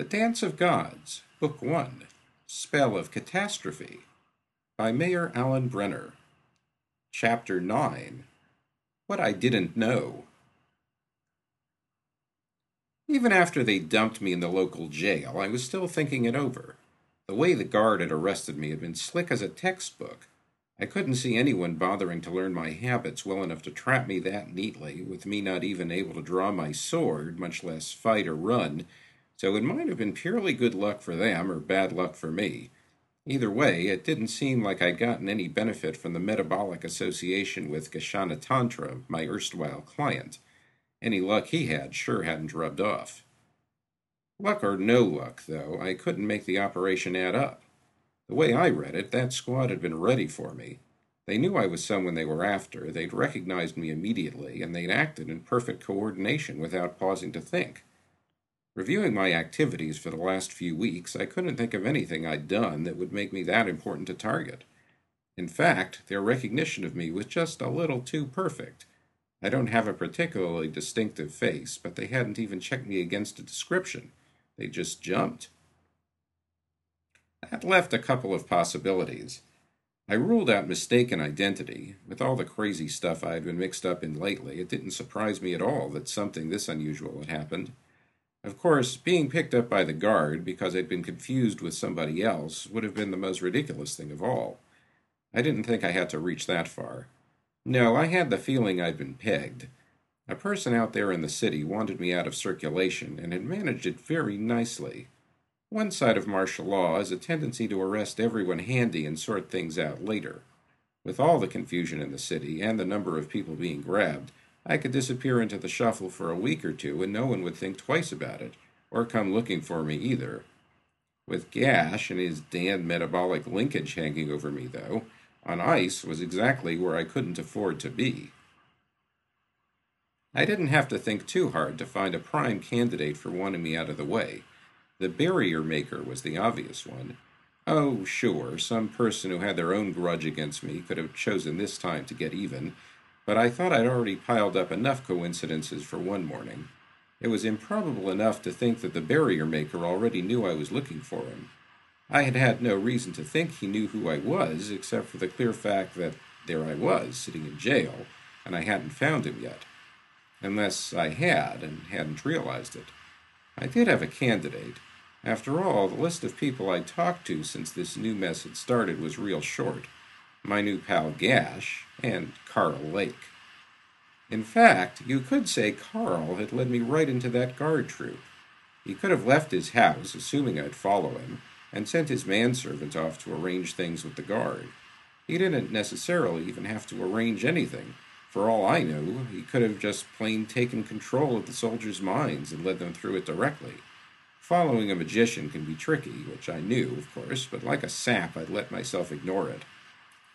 The Dance of Gods, Book One, Spell of Catastrophe, by Mayer Alan Brenner. Chapter 9 What I Didn't Know. Even after they dumped me in the local jail, I was still thinking it over. The way the guard had arrested me had been slick as a textbook. I couldn't see anyone bothering to learn my habits well enough to trap me that neatly, with me not even able to draw my sword, much less fight or run, so it might have been purely good luck for them or bad luck for me. Either way, it didn't seem like I'd gotten any benefit from the metabolic association with Gashana Tantra, my erstwhile client. Any luck he had sure hadn't rubbed off. Luck or no luck, though, I couldn't make the operation add up. The way I read it, that squad had been ready for me. They knew I was someone they were after, they'd recognized me immediately, and they'd acted in perfect coordination without pausing to think. Reviewing my activities for the last few weeks, I couldn't think of anything I'd done that would make me that important to target. In fact, their recognition of me was just a little too perfect. I don't have a particularly distinctive face, but they hadn't even checked me against a description. They just jumped. That left a couple of possibilities. I ruled out mistaken identity. With all the crazy stuff I had been mixed up in lately, it didn't surprise me at all that something this unusual had happened. Of course, being picked up by the guard because I'd been confused with somebody else would have been the most ridiculous thing of all. I didn't think I had to reach that far. No, I had the feeling I'd been pegged. A person out there in the city wanted me out of circulation and had managed it very nicely. One side of martial law is a tendency to arrest everyone handy and sort things out later. With all the confusion in the city and the number of people being grabbed, I could disappear into the shuffle for a week or two and no one would think twice about it, or come looking for me either. With Gash and his damned metabolic linkage hanging over me, though, on ice was exactly where I couldn't afford to be. I didn't have to think too hard to find a prime candidate for wanting me out of the way. The barrier maker was the obvious one. Oh, sure, some person who had their own grudge against me could have chosen this time to get even, but I thought I'd already piled up enough coincidences for one morning. It was improbable enough to think that the barrier maker already knew I was looking for him. I had had no reason to think he knew who I was, except for the clear fact that there I was, sitting in jail, and I hadn't found him yet. Unless I had and hadn't realized it. I did have a candidate, after all, the list of people I'd talked to since this new mess had started was real short. My new pal Gash and Carl Lake. In fact, you could say Carl had led me right into that guard troop. He could have left his house, assuming I'd follow him, and sent his manservant off to arrange things with the guard. He didn't necessarily even have to arrange anything. For all I knew, he could have just plain taken control of the soldiers' minds and led them through it directly. Following a magician can be tricky, which I knew, of course, but like a sap, I'd let myself ignore it.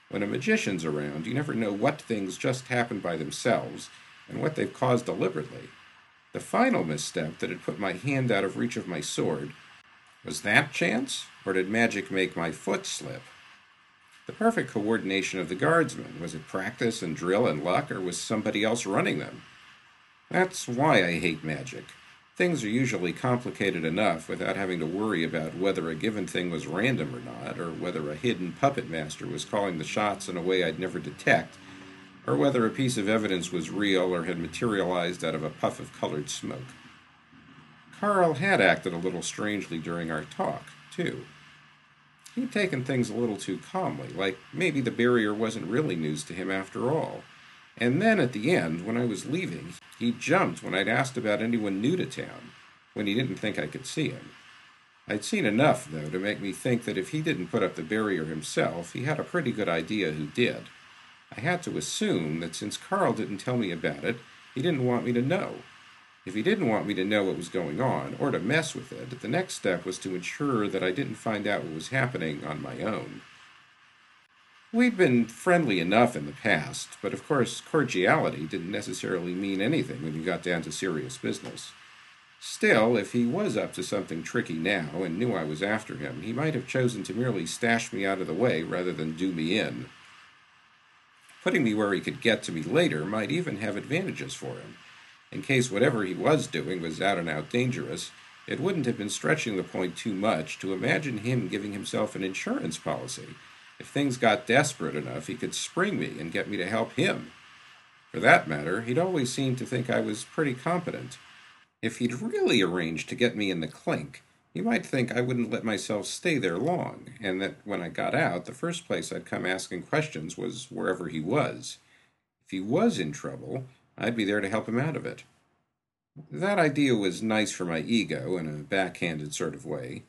When a magician's around, you never know what things just happen by themselves and what they've caused deliberately. The final misstep that had put my hand out of reach of my sword was that chance, or did magic make my foot slip? The perfect coordination of the guardsmen was it practice and drill and luck, or was somebody else running them? That's why I hate magic. Things are usually complicated enough without having to worry about whether a given thing was random or not, or whether a hidden puppet master was calling the shots in a way I'd never detect, or whether a piece of evidence was real or had materialized out of a puff of colored smoke. Carl had acted a little strangely during our talk, too. He'd taken things a little too calmly, like maybe the barrier wasn't really news to him after all. And then at the end, when I was leaving, he jumped when I'd asked about anyone new to town, when he didn't think I could see him. I'd seen enough, though, to make me think that if he didn't put up the barrier himself, he had a pretty good idea who did. I had to assume that since Carl didn't tell me about it, he didn't want me to know. If he didn't want me to know what was going on, or to mess with it, the next step was to ensure that I didn't find out what was happening on my own. We'd been friendly enough in the past, but of course, cordiality didn't necessarily mean anything when you got down to serious business. Still, if he was up to something tricky now and knew I was after him, he might have chosen to merely stash me out of the way rather than do me in. Putting me where he could get to me later might even have advantages for him. In case whatever he was doing was out and out dangerous, it wouldn't have been stretching the point too much to imagine him giving himself an insurance policy. If things got desperate enough, he could spring me and get me to help him. For that matter, he'd always seemed to think I was pretty competent. If he'd really arranged to get me in the clink, he might think I wouldn't let myself stay there long, and that when I got out, the first place I'd come asking questions was wherever he was. If he was in trouble, I'd be there to help him out of it. That idea was nice for my ego in a backhanded sort of way.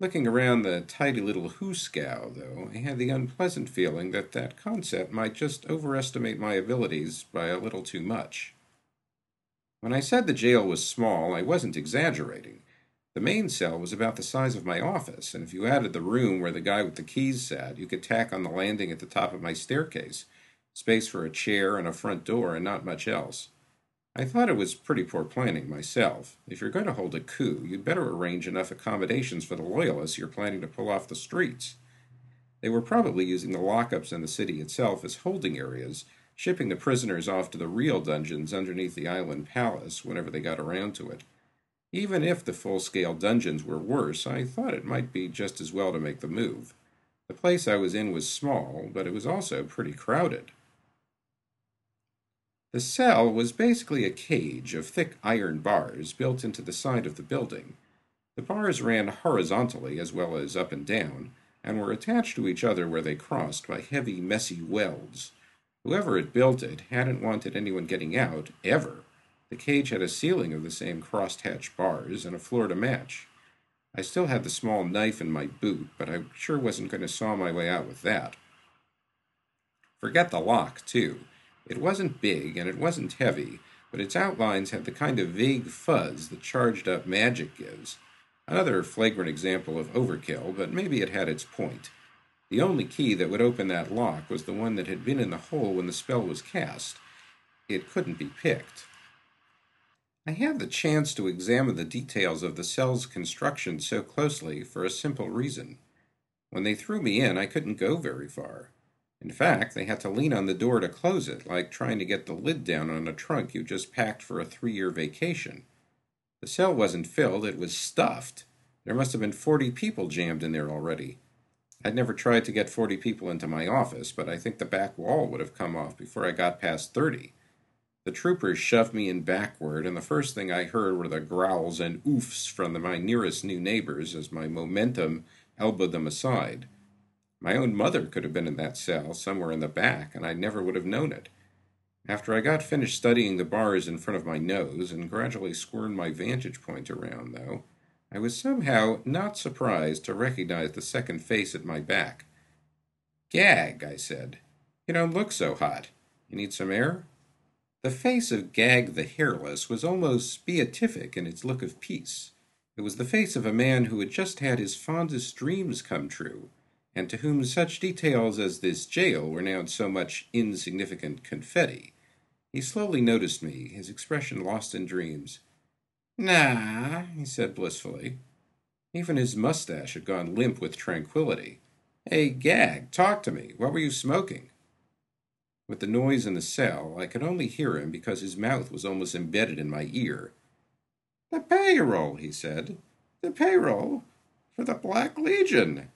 Looking around the tidy little hoosegow, though, I had the unpleasant feeling that that concept might just overestimate my abilities by a little too much. When I said the jail was small, I wasn't exaggerating. The main cell was about the size of my office, and if you added the room where the guy with the keys sat, you could tack on the landing at the top of my staircase, space for a chair and a front door, and not much else. I thought it was pretty poor planning myself. If you're going to hold a coup, you'd better arrange enough accommodations for the loyalists you're planning to pull off the streets. They were probably using the lockups in the city itself as holding areas, shipping the prisoners off to the real dungeons underneath the island palace whenever they got around to it. Even if the full scale dungeons were worse, I thought it might be just as well to make the move. The place I was in was small, but it was also pretty crowded. The cell was basically a cage of thick iron bars built into the side of the building. The bars ran horizontally as well as up and down, and were attached to each other where they crossed by heavy, messy welds. Whoever had built it hadn't wanted anyone getting out, ever. The cage had a ceiling of the same crosshatch bars and a floor to match. I still had the small knife in my boot, but I sure wasn't going to saw my way out with that. Forget the lock, too. It wasn't big and it wasn't heavy, but its outlines had the kind of vague fuzz that charged up magic gives. Another flagrant example of overkill, but maybe it had its point. The only key that would open that lock was the one that had been in the hole when the spell was cast. It couldn't be picked. I had the chance to examine the details of the cell's construction so closely for a simple reason. When they threw me in, I couldn't go very far. In fact, they had to lean on the door to close it, like trying to get the lid down on a trunk you just packed for a three year vacation. The cell wasn't filled, it was stuffed. There must have been 40 people jammed in there already. I'd never tried to get 40 people into my office, but I think the back wall would have come off before I got past 30. The troopers shoved me in backward, and the first thing I heard were the growls and oofs from the, my nearest new neighbors as my momentum elbowed them aside. My own mother could have been in that cell somewhere in the back, and I never would have known it. After I got finished studying the bars in front of my nose and gradually squirmed my vantage point around, though, I was somehow not surprised to recognize the second face at my back. Gag, I said. You don't look so hot. You need some air? The face of Gag the Hairless was almost beatific in its look of peace. It was the face of a man who had just had his fondest dreams come true and to whom such details as this jail were now so much insignificant confetti. He slowly noticed me, his expression lost in dreams. Nah, he said blissfully. Even his mustache had gone limp with tranquility. Hey, Gag, talk to me. What were you smoking? With the noise in the cell, I could only hear him because his mouth was almost embedded in my ear. The payroll, he said. The payroll for the Black Legion.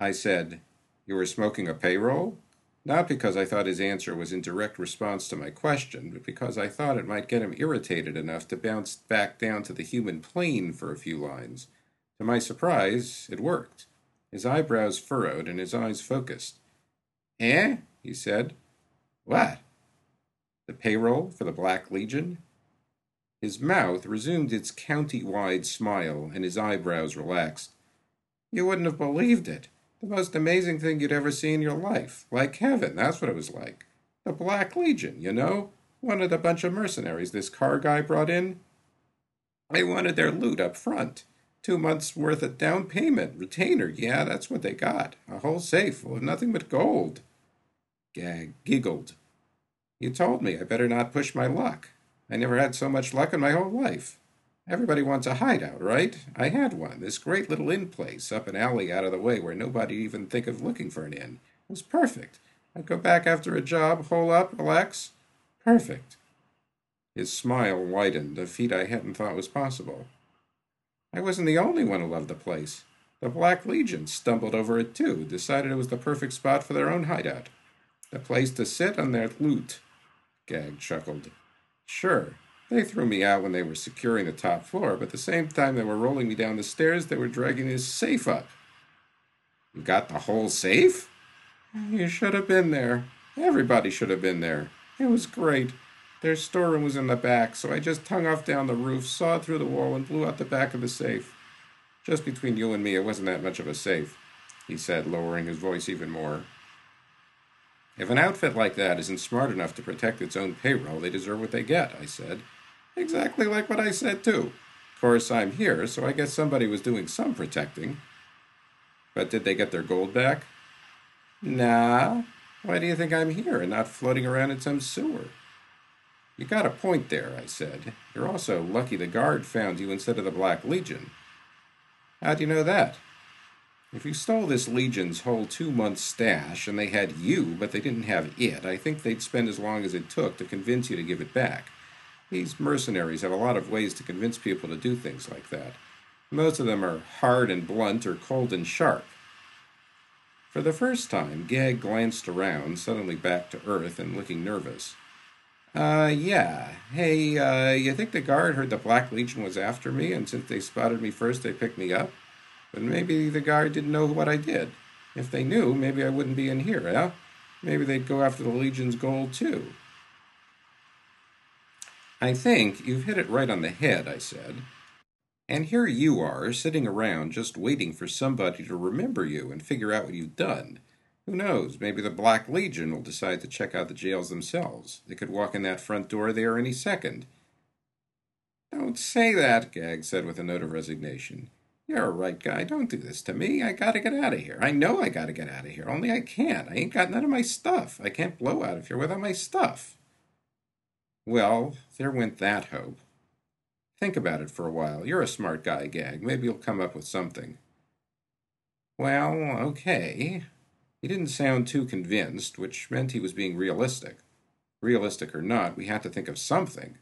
I said, You were smoking a payroll? Not because I thought his answer was in direct response to my question, but because I thought it might get him irritated enough to bounce back down to the human plane for a few lines. To my surprise, it worked. His eyebrows furrowed and his eyes focused. Eh? he said. What? The payroll for the Black Legion? His mouth resumed its county wide smile and his eyebrows relaxed. You wouldn't have believed it the most amazing thing you'd ever see in your life. Like heaven, that's what it was like. The Black Legion, you know? One of the bunch of mercenaries this car guy brought in. They wanted their loot up front. Two months' worth of down payment, retainer, yeah, that's what they got. A whole safe full of nothing but gold. Gag giggled. You told me I better not push my luck. I never had so much luck in my whole life. Everybody wants a hideout, right? I had one, this great little inn place up an alley out of the way where nobody'd even think of looking for an inn. It was perfect. I'd go back after a job, hole up, relax. Perfect. His smile widened, a feat I hadn't thought was possible. I wasn't the only one who loved the place. The Black Legion stumbled over it too, decided it was the perfect spot for their own hideout. The place to sit on their loot. Gag chuckled. Sure, they threw me out when they were securing the top floor, but the same time they were rolling me down the stairs, they were dragging this safe up. You got the whole safe? You should have been there. Everybody should have been there. It was great. Their storeroom was in the back, so I just hung off down the roof, sawed through the wall, and blew out the back of the safe. Just between you and me, it wasn't that much of a safe, he said, lowering his voice even more. If an outfit like that isn't smart enough to protect its own payroll, they deserve what they get, I said. Exactly like what I said, too. Of course, I'm here, so I guess somebody was doing some protecting. But did they get their gold back? Nah. Why do you think I'm here and not floating around in some sewer? You got a point there, I said. You're also lucky the guard found you instead of the Black Legion. How do you know that? If you stole this Legion's whole two month stash and they had you, but they didn't have it, I think they'd spend as long as it took to convince you to give it back. These mercenaries have a lot of ways to convince people to do things like that. Most of them are hard and blunt or cold and sharp. For the first time, Gag glanced around, suddenly back to Earth and looking nervous. Uh, yeah. Hey, uh, you think the guard heard the Black Legion was after me, and since they spotted me first, they picked me up? But maybe the guard didn't know what I did. If they knew, maybe I wouldn't be in here, eh? Maybe they'd go after the Legion's gold, too. I think you've hit it right on the head, I said. And here you are, sitting around just waiting for somebody to remember you and figure out what you've done. Who knows, maybe the Black Legion will decide to check out the jails themselves. They could walk in that front door there any second. Don't say that, Gag said with a note of resignation. You're a right guy. Don't do this to me. I gotta get out of here. I know I gotta get out of here, only I can't. I ain't got none of my stuff. I can't blow out of here without my stuff. Well, there went that hope. Think about it for a while. You're a smart guy, Gag. Maybe you'll come up with something. Well, okay. He didn't sound too convinced, which meant he was being realistic. Realistic or not, we had to think of something.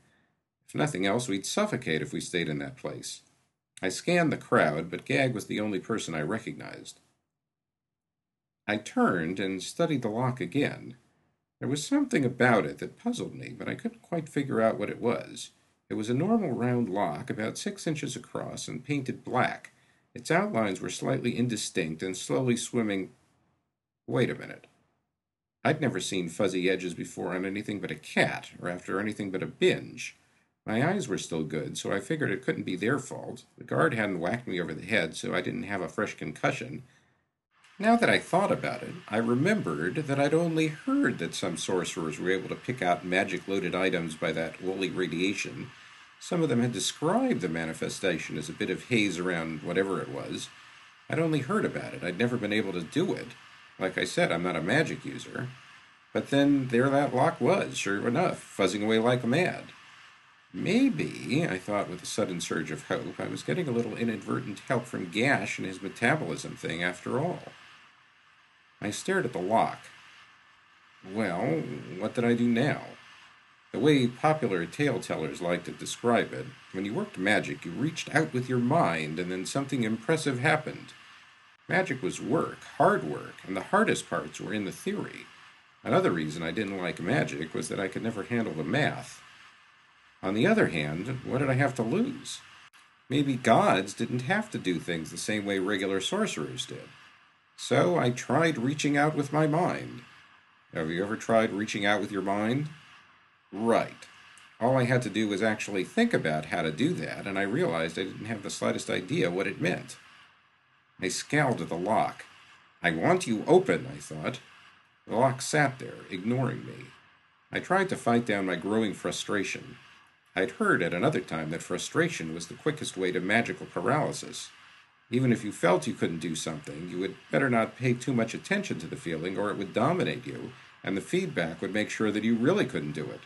If nothing else, we'd suffocate if we stayed in that place. I scanned the crowd, but Gag was the only person I recognized. I turned and studied the lock again. There was something about it that puzzled me, but I couldn't quite figure out what it was. It was a normal round lock, about six inches across and painted black. Its outlines were slightly indistinct and slowly swimming. Wait a minute. I'd never seen fuzzy edges before on anything but a cat, or after anything but a binge. My eyes were still good, so I figured it couldn't be their fault. The guard hadn't whacked me over the head, so I didn't have a fresh concussion, now that I thought about it, I remembered that I'd only heard that some sorcerers were able to pick out magic loaded items by that woolly radiation. Some of them had described the manifestation as a bit of haze around whatever it was. I'd only heard about it, I'd never been able to do it. Like I said, I'm not a magic user. But then there that lock was, sure enough, fuzzing away like mad. Maybe, I thought with a sudden surge of hope, I was getting a little inadvertent help from Gash and his metabolism thing after all. I stared at the lock. Well, what did I do now? The way popular tale tellers like to describe it, when you worked magic, you reached out with your mind and then something impressive happened. Magic was work, hard work, and the hardest parts were in the theory. Another reason I didn't like magic was that I could never handle the math. On the other hand, what did I have to lose? Maybe gods didn't have to do things the same way regular sorcerers did. So I tried reaching out with my mind. Have you ever tried reaching out with your mind? Right. All I had to do was actually think about how to do that, and I realized I didn't have the slightest idea what it meant. I scowled at the lock. I want you open, I thought. The lock sat there, ignoring me. I tried to fight down my growing frustration. I'd heard at another time that frustration was the quickest way to magical paralysis. Even if you felt you couldn't do something, you would better not pay too much attention to the feeling or it would dominate you, and the feedback would make sure that you really couldn't do it.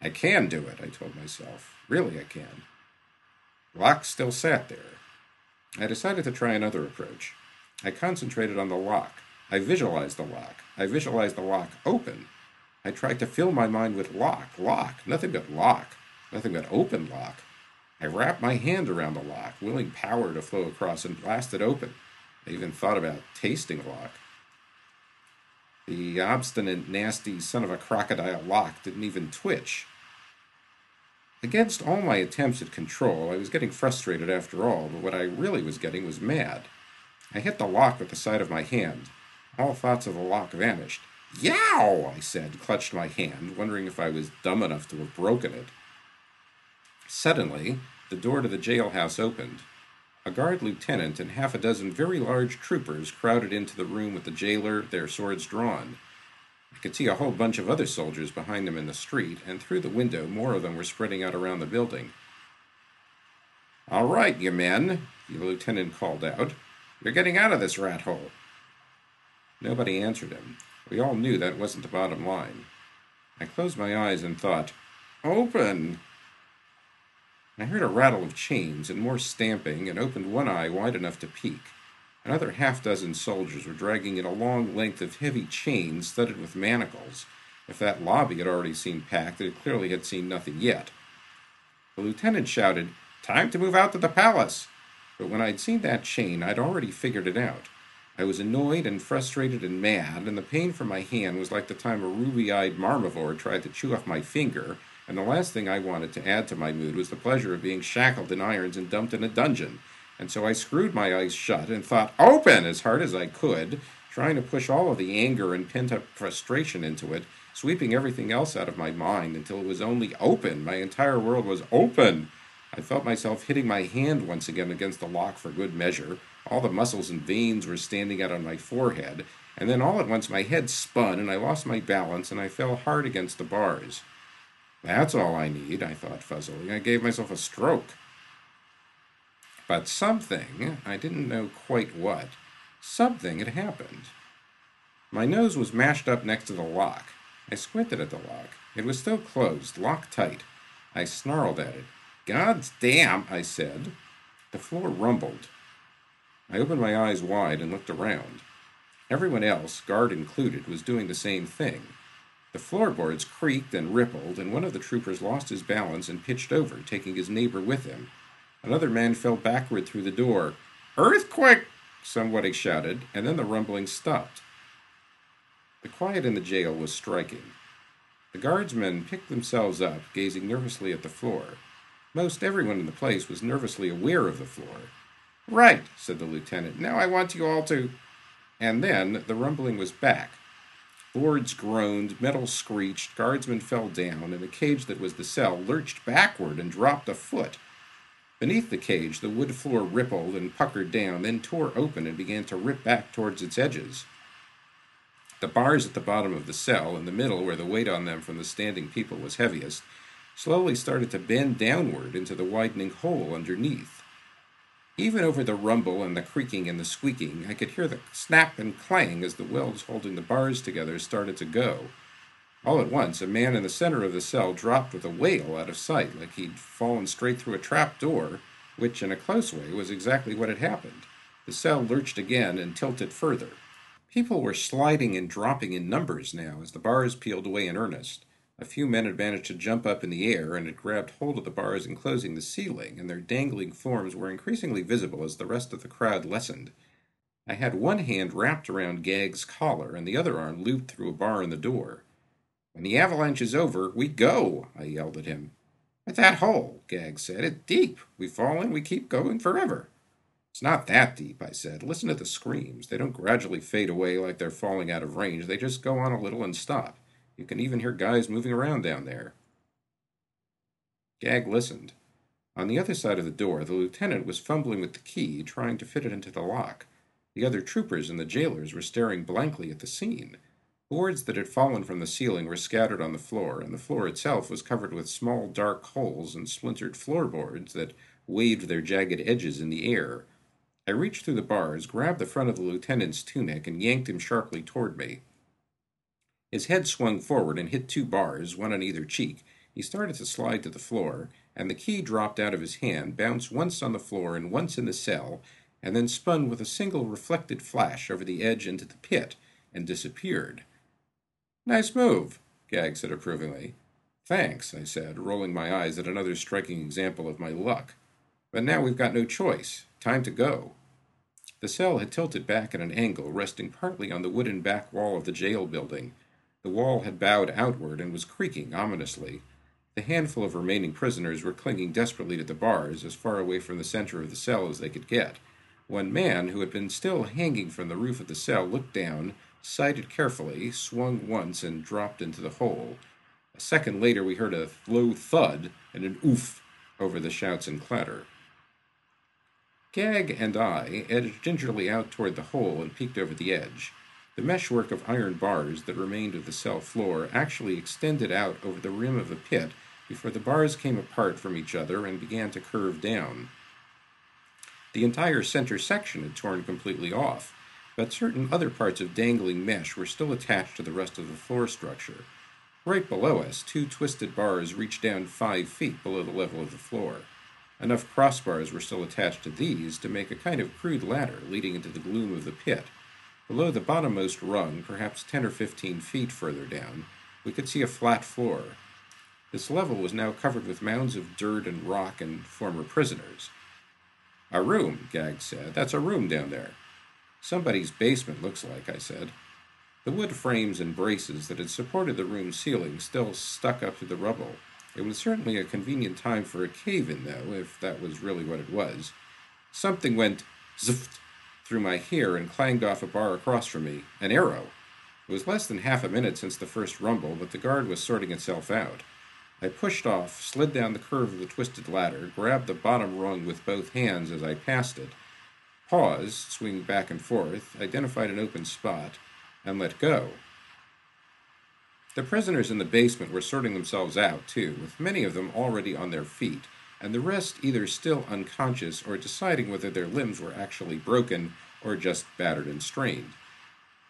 I can do it, I told myself. Really, I can. Lock still sat there. I decided to try another approach. I concentrated on the lock. I visualized the lock. I visualized the lock open. I tried to fill my mind with lock, lock, nothing but lock, nothing but open lock. I wrapped my hand around the lock, willing power to flow across and blast it open. I even thought about tasting lock. The obstinate, nasty son of a crocodile lock didn't even twitch. Against all my attempts at control, I was getting frustrated after all, but what I really was getting was mad. I hit the lock with the side of my hand. All thoughts of the lock vanished. Yow! I said, clutched my hand, wondering if I was dumb enough to have broken it. Suddenly, the door to the jailhouse opened. A guard lieutenant and half a dozen very large troopers crowded into the room with the jailer, their swords drawn. I could see a whole bunch of other soldiers behind them in the street, and through the window more of them were spreading out around the building. All right, you men, the lieutenant called out. You're getting out of this rat hole. Nobody answered him. We all knew that wasn't the bottom line. I closed my eyes and thought, Open! I heard a rattle of chains and more stamping and opened one eye wide enough to peek. Another half dozen soldiers were dragging in a long length of heavy chains studded with manacles. If that lobby had already seemed packed, it clearly had seen nothing yet. The lieutenant shouted, Time to move out to the palace! But when I'd seen that chain, I'd already figured it out. I was annoyed and frustrated and mad, and the pain from my hand was like the time a ruby eyed marmivore tried to chew off my finger, and the last thing I wanted to add to my mood was the pleasure of being shackled in irons and dumped in a dungeon. And so I screwed my eyes shut and thought, open as hard as I could, trying to push all of the anger and pent up frustration into it, sweeping everything else out of my mind until it was only open. My entire world was open. I felt myself hitting my hand once again against the lock for good measure. All the muscles and veins were standing out on my forehead, and then all at once my head spun and I lost my balance and I fell hard against the bars. That's all I need, I thought fuzzily. I gave myself a stroke. But something, I didn't know quite what, something had happened. My nose was mashed up next to the lock. I squinted at the lock. It was still closed, locked tight. I snarled at it. God's damn, I said. The floor rumbled. I opened my eyes wide and looked around. Everyone else, guard included, was doing the same thing. The floorboards creaked and rippled, and one of the troopers lost his balance and pitched over, taking his neighbor with him. Another man fell backward through the door. Earthquake! somebody shouted, and then the rumbling stopped. The quiet in the jail was striking. The guardsmen picked themselves up, gazing nervously at the floor. Most everyone in the place was nervously aware of the floor. Right, said the lieutenant. Now I want you all to. And then the rumbling was back. Boards groaned, metal screeched, guardsmen fell down, and the cage that was the cell lurched backward and dropped a foot. Beneath the cage, the wood floor rippled and puckered down, then tore open and began to rip back towards its edges. The bars at the bottom of the cell, in the middle where the weight on them from the standing people was heaviest, slowly started to bend downward into the widening hole underneath. Even over the rumble and the creaking and the squeaking, I could hear the snap and clang as the welds holding the bars together started to go. All at once, a man in the center of the cell dropped with a wail out of sight, like he'd fallen straight through a trap door, which, in a close way, was exactly what had happened. The cell lurched again and tilted further. People were sliding and dropping in numbers now as the bars peeled away in earnest. A few men had managed to jump up in the air and had grabbed hold of the bars enclosing the ceiling, and their dangling forms were increasingly visible as the rest of the crowd lessened. I had one hand wrapped around Gag's collar and the other arm looped through a bar in the door. When the avalanche is over, we go, I yelled at him. At that hole, Gag said. It's deep. We fall in, we keep going forever. It's not that deep, I said. Listen to the screams. They don't gradually fade away like they're falling out of range. They just go on a little and stop. You can even hear guys moving around down there. Gag listened. On the other side of the door, the lieutenant was fumbling with the key, trying to fit it into the lock. The other troopers and the jailers were staring blankly at the scene. Boards that had fallen from the ceiling were scattered on the floor, and the floor itself was covered with small dark holes and splintered floorboards that waved their jagged edges in the air. I reached through the bars, grabbed the front of the lieutenant's tunic, and yanked him sharply toward me. His head swung forward and hit two bars, one on either cheek. He started to slide to the floor, and the key dropped out of his hand, bounced once on the floor and once in the cell, and then spun with a single reflected flash over the edge into the pit and disappeared. Nice move, Gag said approvingly. Thanks, I said, rolling my eyes at another striking example of my luck. But now we've got no choice. Time to go. The cell had tilted back at an angle, resting partly on the wooden back wall of the jail building. The wall had bowed outward and was creaking ominously. The handful of remaining prisoners were clinging desperately to the bars, as far away from the center of the cell as they could get. One man, who had been still hanging from the roof of the cell, looked down, sighted carefully, swung once, and dropped into the hole. A second later, we heard a low thud and an oof over the shouts and clatter. Gag and I edged gingerly out toward the hole and peeked over the edge. The meshwork of iron bars that remained of the cell floor actually extended out over the rim of the pit before the bars came apart from each other and began to curve down. The entire center section had torn completely off, but certain other parts of dangling mesh were still attached to the rest of the floor structure. Right below us, two twisted bars reached down five feet below the level of the floor. Enough crossbars were still attached to these to make a kind of crude ladder leading into the gloom of the pit. Below the bottommost rung, perhaps ten or fifteen feet further down, we could see a flat floor. This level was now covered with mounds of dirt and rock and former prisoners. A room, Gag said. That's a room down there. Somebody's basement, looks like, I said. The wood frames and braces that had supported the room's ceiling still stuck up through the rubble. It was certainly a convenient time for a cave in, though, if that was really what it was. Something went zft through my hair and clanged off a bar across from me. An arrow. It was less than half a minute since the first rumble, but the guard was sorting itself out. I pushed off, slid down the curve of the twisted ladder, grabbed the bottom rung with both hands as I passed it, paused, swinging back and forth, identified an open spot, and let go. The prisoners in the basement were sorting themselves out, too, with many of them already on their feet, and the rest either still unconscious or deciding whether their limbs were actually broken or just battered and strained.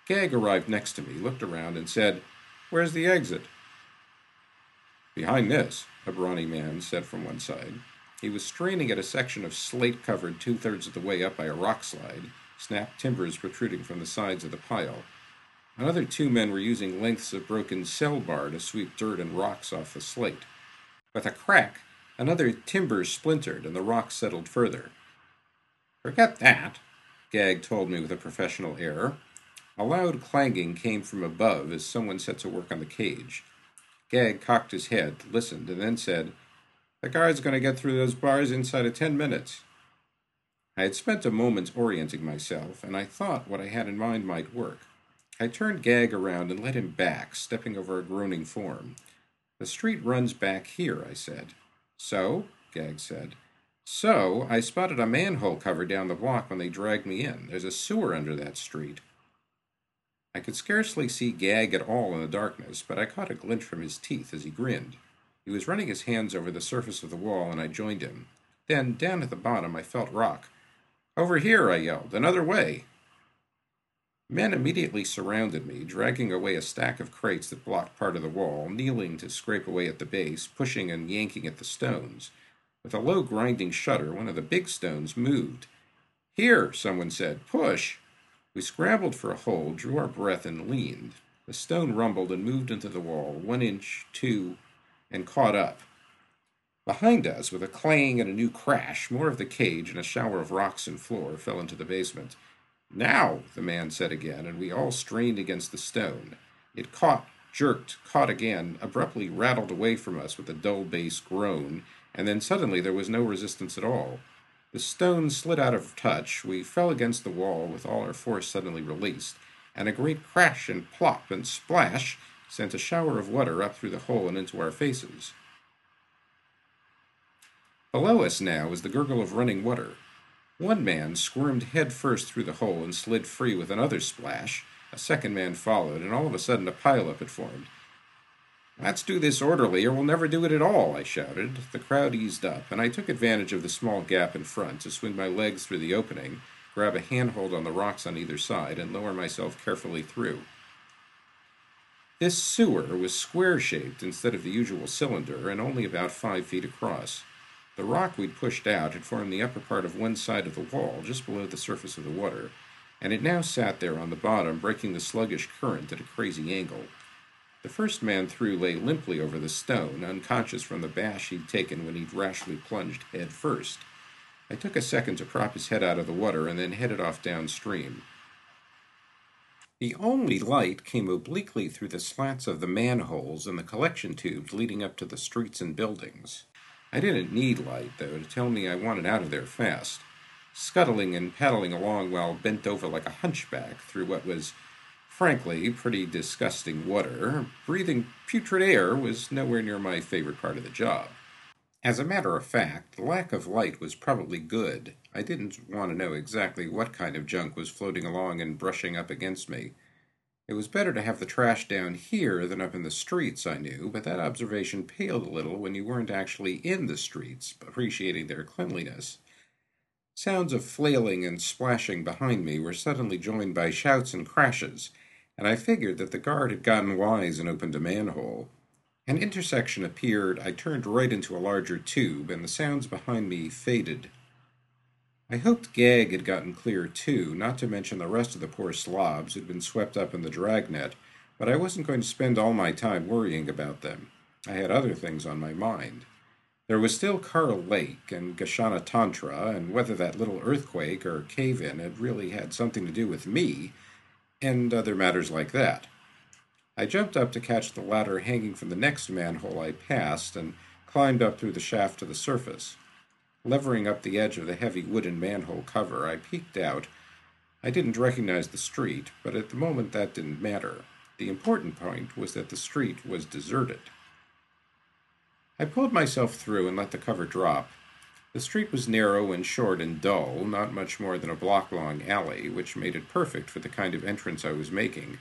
Gag arrived next to me, looked around, and said, Where's the exit? Behind this, a brawny man said from one side. He was straining at a section of slate covered two thirds of the way up by a rock slide, snapped timbers protruding from the sides of the pile. Another two men were using lengths of broken cell bar to sweep dirt and rocks off the slate. With a crack, another timber splintered and the rock settled further. Forget that, Gag told me with a professional air. A loud clanging came from above as someone set to work on the cage. Gag cocked his head, listened, and then said, The guard's going to get through those bars inside of ten minutes. I had spent a moment orienting myself, and I thought what I had in mind might work. I turned Gag around and led him back, stepping over a groaning form. The street runs back here, I said. So? Gag said. So, I spotted a manhole cover down the block when they dragged me in. There's a sewer under that street. I could scarcely see Gag at all in the darkness, but I caught a glint from his teeth as he grinned. He was running his hands over the surface of the wall, and I joined him. Then, down at the bottom, I felt rock. Over here, I yelled. Another way. Men immediately surrounded me, dragging away a stack of crates that blocked part of the wall, kneeling to scrape away at the base, pushing and yanking at the stones. With a low grinding shudder, one of the big stones moved. Here, someone said, push. We scrambled for a hold, drew our breath, and leaned. The stone rumbled and moved into the wall, one inch, two, and caught up. Behind us, with a clang and a new crash, more of the cage and a shower of rocks and floor fell into the basement. Now, the man said again, and we all strained against the stone. It caught, jerked, caught again, abruptly rattled away from us with a dull bass groan, and then suddenly there was no resistance at all. The stone slid out of touch, we fell against the wall with all our force suddenly released, and a great crash and plop and splash sent a shower of water up through the hole and into our faces. Below us now was the gurgle of running water. One man squirmed headfirst through the hole and slid free with another splash. A second man followed, and all of a sudden a pileup had formed. Let's do this orderly, or we'll never do it at all, I shouted. The crowd eased up, and I took advantage of the small gap in front to swing my legs through the opening, grab a handhold on the rocks on either side, and lower myself carefully through. This sewer was square shaped instead of the usual cylinder, and only about five feet across. The rock we'd pushed out had formed the upper part of one side of the wall, just below the surface of the water, and it now sat there on the bottom, breaking the sluggish current at a crazy angle. The first man through lay limply over the stone, unconscious from the bash he'd taken when he'd rashly plunged head first. I took a second to prop his head out of the water and then headed off downstream. The only light came obliquely through the slats of the manholes and the collection tubes leading up to the streets and buildings. I didn't need light, though, to tell me I wanted out of there fast. Scuttling and paddling along while bent over like a hunchback through what was Frankly, pretty disgusting water. Breathing putrid air was nowhere near my favorite part of the job. As a matter of fact, the lack of light was probably good. I didn't want to know exactly what kind of junk was floating along and brushing up against me. It was better to have the trash down here than up in the streets, I knew, but that observation paled a little when you weren't actually in the streets, appreciating their cleanliness. Sounds of flailing and splashing behind me were suddenly joined by shouts and crashes and I figured that the guard had gotten wise and opened a manhole. An intersection appeared, I turned right into a larger tube, and the sounds behind me faded. I hoped Gag had gotten clear too, not to mention the rest of the poor slobs who'd been swept up in the dragnet, but I wasn't going to spend all my time worrying about them. I had other things on my mind. There was still Carl Lake and Gashana Tantra, and whether that little earthquake or cave in had really had something to do with me and other matters like that. I jumped up to catch the ladder hanging from the next manhole I passed and climbed up through the shaft to the surface. Levering up the edge of the heavy wooden manhole cover, I peeked out. I didn't recognize the street, but at the moment that didn't matter. The important point was that the street was deserted. I pulled myself through and let the cover drop, the street was narrow and short and dull, not much more than a block long alley, which made it perfect for the kind of entrance I was making.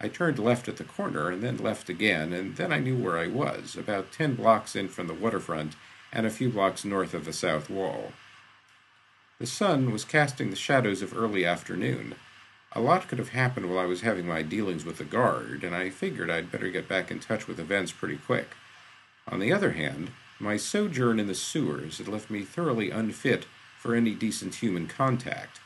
I turned left at the corner and then left again, and then I knew where I was, about ten blocks in from the waterfront and a few blocks north of the south wall. The sun was casting the shadows of early afternoon. A lot could have happened while I was having my dealings with the guard, and I figured I'd better get back in touch with events pretty quick. On the other hand, my sojourn in the sewers had left me thoroughly unfit for any decent human contact.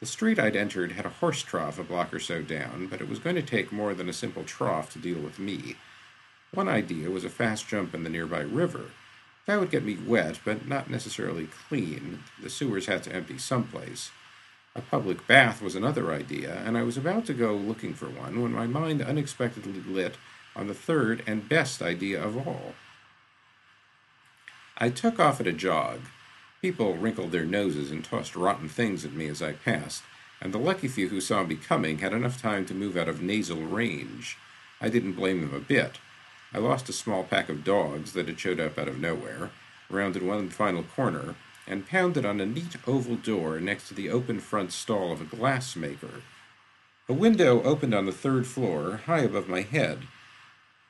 The street I'd entered had a horse trough a block or so down, but it was going to take more than a simple trough to deal with me. One idea was a fast jump in the nearby river. That would get me wet, but not necessarily clean. The sewers had to empty someplace. A public bath was another idea, and I was about to go looking for one when my mind unexpectedly lit on the third and best idea of all. I took off at a jog. People wrinkled their noses and tossed rotten things at me as I passed, and the lucky few who saw me coming had enough time to move out of nasal range. I didn't blame them a bit. I lost a small pack of dogs that had showed up out of nowhere, rounded one final corner, and pounded on a neat oval door next to the open front stall of a glassmaker. A window opened on the third floor, high above my head.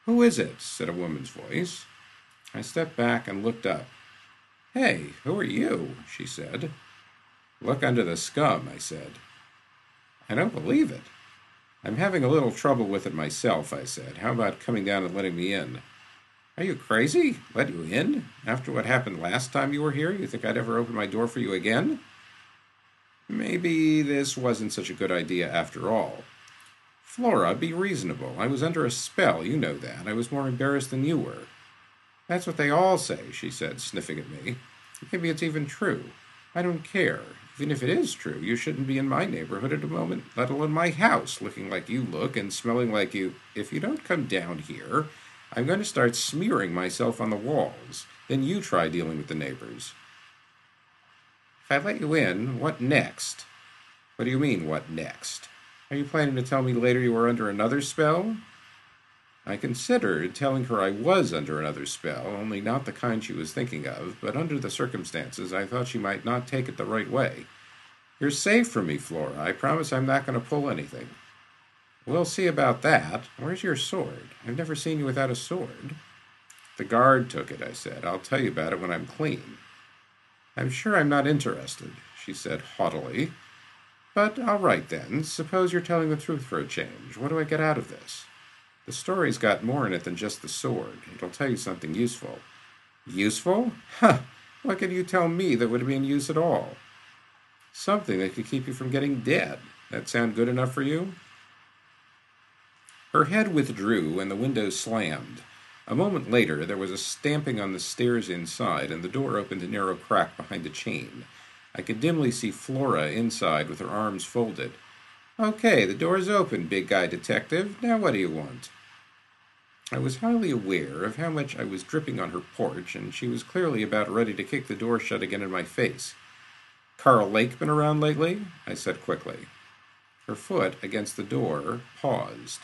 Who is it? said a woman's voice. I stepped back and looked up. Hey, who are you? she said. Look under the scum, I said. I don't believe it. I'm having a little trouble with it myself, I said. How about coming down and letting me in? Are you crazy? Let you in? After what happened last time you were here, you think I'd ever open my door for you again? Maybe this wasn't such a good idea after all. Flora, be reasonable. I was under a spell, you know that. I was more embarrassed than you were. That's what they all say, she said, sniffing at me. Maybe it's even true. I don't care. Even if it is true, you shouldn't be in my neighborhood at a moment, let alone my house, looking like you look and smelling like you. If you don't come down here, I'm going to start smearing myself on the walls. Then you try dealing with the neighbors. If I let you in, what next? What do you mean, what next? Are you planning to tell me later you were under another spell? I considered telling her I was under another spell, only not the kind she was thinking of, but under the circumstances I thought she might not take it the right way. You're safe from me, Flora. I promise I'm not going to pull anything. We'll see about that. Where's your sword? I've never seen you without a sword. The guard took it, I said. I'll tell you about it when I'm clean. I'm sure I'm not interested, she said haughtily. But all right then. Suppose you're telling the truth for a change. What do I get out of this? The story's got more in it than just the sword. It'll tell you something useful. Useful? Huh! What could you tell me that would be in use at all? Something that could keep you from getting dead. That sound good enough for you? Her head withdrew and the window slammed. A moment later, there was a stamping on the stairs inside, and the door opened a narrow crack behind a chain. I could dimly see Flora inside with her arms folded. Okay, the door's open, big guy detective. Now what do you want? I was highly aware of how much I was dripping on her porch, and she was clearly about ready to kick the door shut again in my face. Carl Lake been around lately? I said quickly. Her foot against the door paused.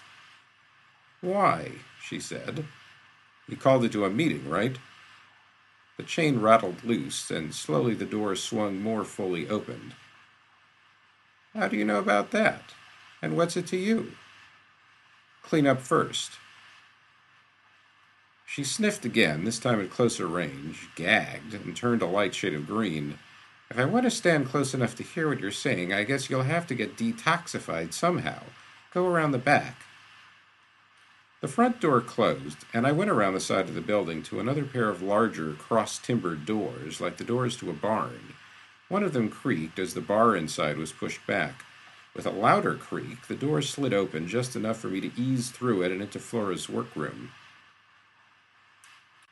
Why? she said. You called it to a meeting, right? The chain rattled loose, and slowly the door swung more fully open. How do you know about that? And what's it to you? Clean up first. She sniffed again, this time at closer range, gagged, and turned a light shade of green. If I want to stand close enough to hear what you're saying, I guess you'll have to get detoxified somehow. Go around the back. The front door closed, and I went around the side of the building to another pair of larger, cross timbered doors, like the doors to a barn. One of them creaked as the bar inside was pushed back. With a louder creak, the door slid open just enough for me to ease through it and into Flora's workroom.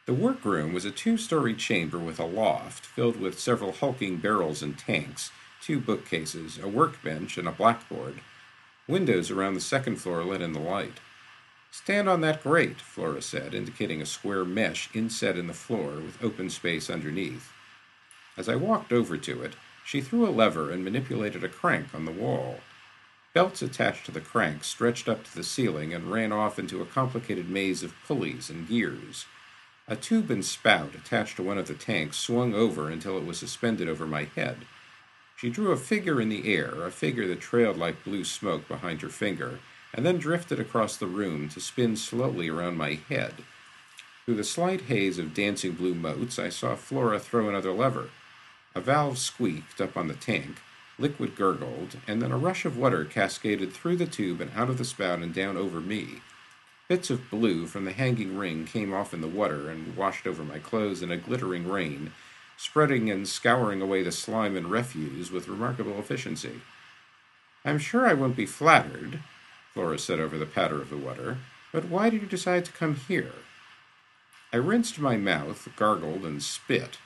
The workroom was a two story chamber with a loft filled with several hulking barrels and tanks, two bookcases, a workbench, and a blackboard. Windows around the second floor let in the light. Stand on that grate, Flora said, indicating a square mesh inset in the floor with open space underneath. As I walked over to it, she threw a lever and manipulated a crank on the wall. Belts attached to the crank stretched up to the ceiling and ran off into a complicated maze of pulleys and gears. A tube and spout attached to one of the tanks swung over until it was suspended over my head. She drew a figure in the air, a figure that trailed like blue smoke behind her finger, and then drifted across the room to spin slowly around my head. Through the slight haze of dancing blue motes, I saw Flora throw another lever. A valve squeaked up on the tank, liquid gurgled, and then a rush of water cascaded through the tube and out of the spout and down over me. Bits of blue from the hanging ring came off in the water and washed over my clothes in a glittering rain, spreading and scouring away the slime and refuse with remarkable efficiency. I'm sure I won't be flattered, Flora said over the patter of the water. But why did you decide to come here? I rinsed my mouth, gargled, and spit.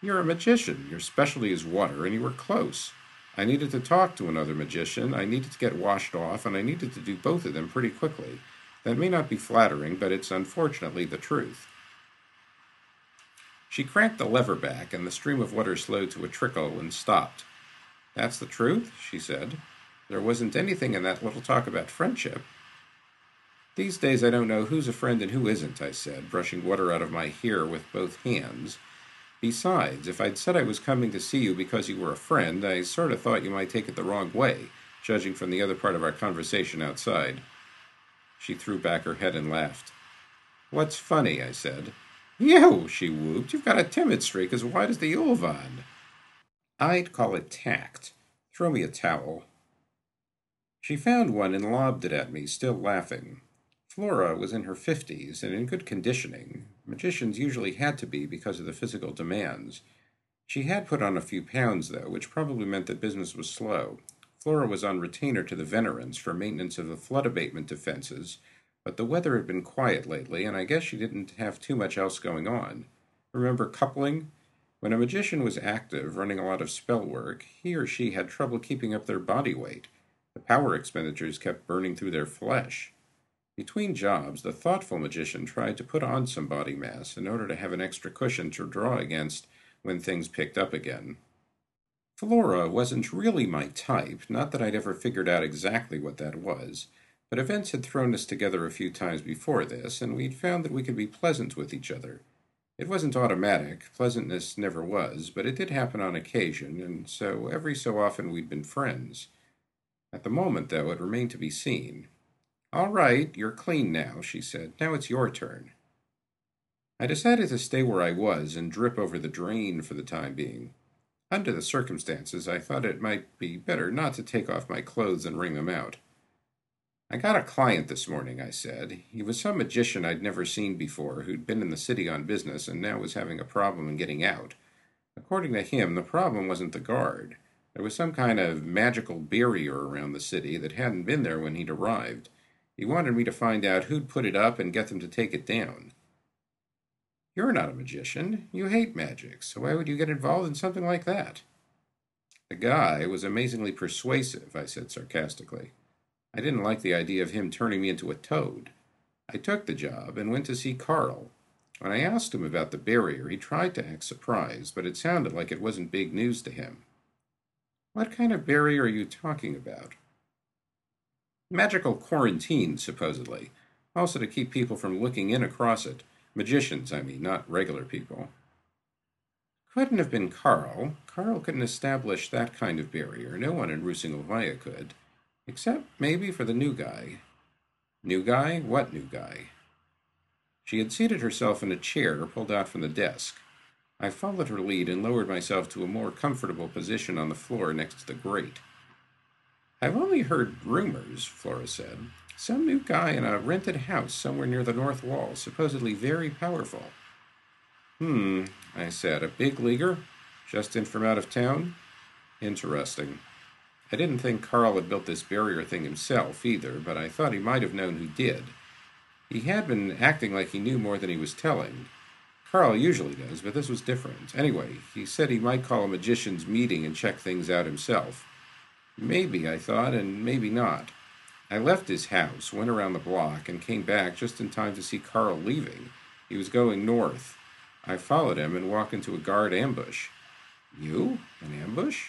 You're a magician. Your specialty is water, and you were close. I needed to talk to another magician, I needed to get washed off, and I needed to do both of them pretty quickly. That may not be flattering, but it's unfortunately the truth. She cranked the lever back, and the stream of water slowed to a trickle and stopped. That's the truth, she said. There wasn't anything in that little talk about friendship. These days I don't know who's a friend and who isn't, I said, brushing water out of my hair with both hands. Besides, if I'd said I was coming to see you because you were a friend, I sort of thought you might take it the wrong way, judging from the other part of our conversation outside. She threw back her head and laughed. What's funny? I said. You, she whooped. You've got a timid streak as wide as the Ulvan. I'd call it tact. Throw me a towel. She found one and lobbed it at me, still laughing. Flora was in her fifties and in good conditioning. Magicians usually had to be because of the physical demands. She had put on a few pounds, though, which probably meant that business was slow. Flora was on retainer to the Venerans for maintenance of the flood abatement defenses, but the weather had been quiet lately, and I guess she didn't have too much else going on. Remember coupling? When a magician was active, running a lot of spell work, he or she had trouble keeping up their body weight. The power expenditures kept burning through their flesh. Between jobs, the thoughtful magician tried to put on some body mass in order to have an extra cushion to draw against when things picked up again. Flora wasn't really my type, not that I'd ever figured out exactly what that was, but events had thrown us together a few times before this, and we'd found that we could be pleasant with each other. It wasn't automatic, pleasantness never was, but it did happen on occasion, and so every so often we'd been friends. At the moment, though, it remained to be seen. All right, you're clean now, she said. Now it's your turn. I decided to stay where I was and drip over the drain for the time being. Under the circumstances, I thought it might be better not to take off my clothes and wring them out. I got a client this morning, I said. He was some magician I'd never seen before who'd been in the city on business and now was having a problem in getting out. According to him, the problem wasn't the guard. There was some kind of magical barrier around the city that hadn't been there when he'd arrived. He wanted me to find out who'd put it up and get them to take it down. You're not a magician. You hate magic, so why would you get involved in something like that? The guy was amazingly persuasive, I said sarcastically. I didn't like the idea of him turning me into a toad. I took the job and went to see Carl. When I asked him about the barrier, he tried to act surprised, but it sounded like it wasn't big news to him. What kind of barrier are you talking about? Magical quarantine, supposedly. Also to keep people from looking in across it. Magicians, I mean, not regular people. Couldn't have been Carl. Carl couldn't establish that kind of barrier. No one in Rusingovaya could. Except maybe for the new guy. New guy? What new guy? She had seated herself in a chair pulled out from the desk. I followed her lead and lowered myself to a more comfortable position on the floor next to the grate. I've only heard rumors, Flora said. Some new guy in a rented house somewhere near the north wall, supposedly very powerful. Hmm, I said. A big leaguer? Just in from out of town? Interesting. I didn't think Carl had built this barrier thing himself either, but I thought he might have known who did. He had been acting like he knew more than he was telling. Carl usually does, but this was different. Anyway, he said he might call a magician's meeting and check things out himself. Maybe, I thought, and maybe not. I left his house, went around the block, and came back just in time to see Carl leaving. He was going north. I followed him and walked into a guard ambush. You? An ambush?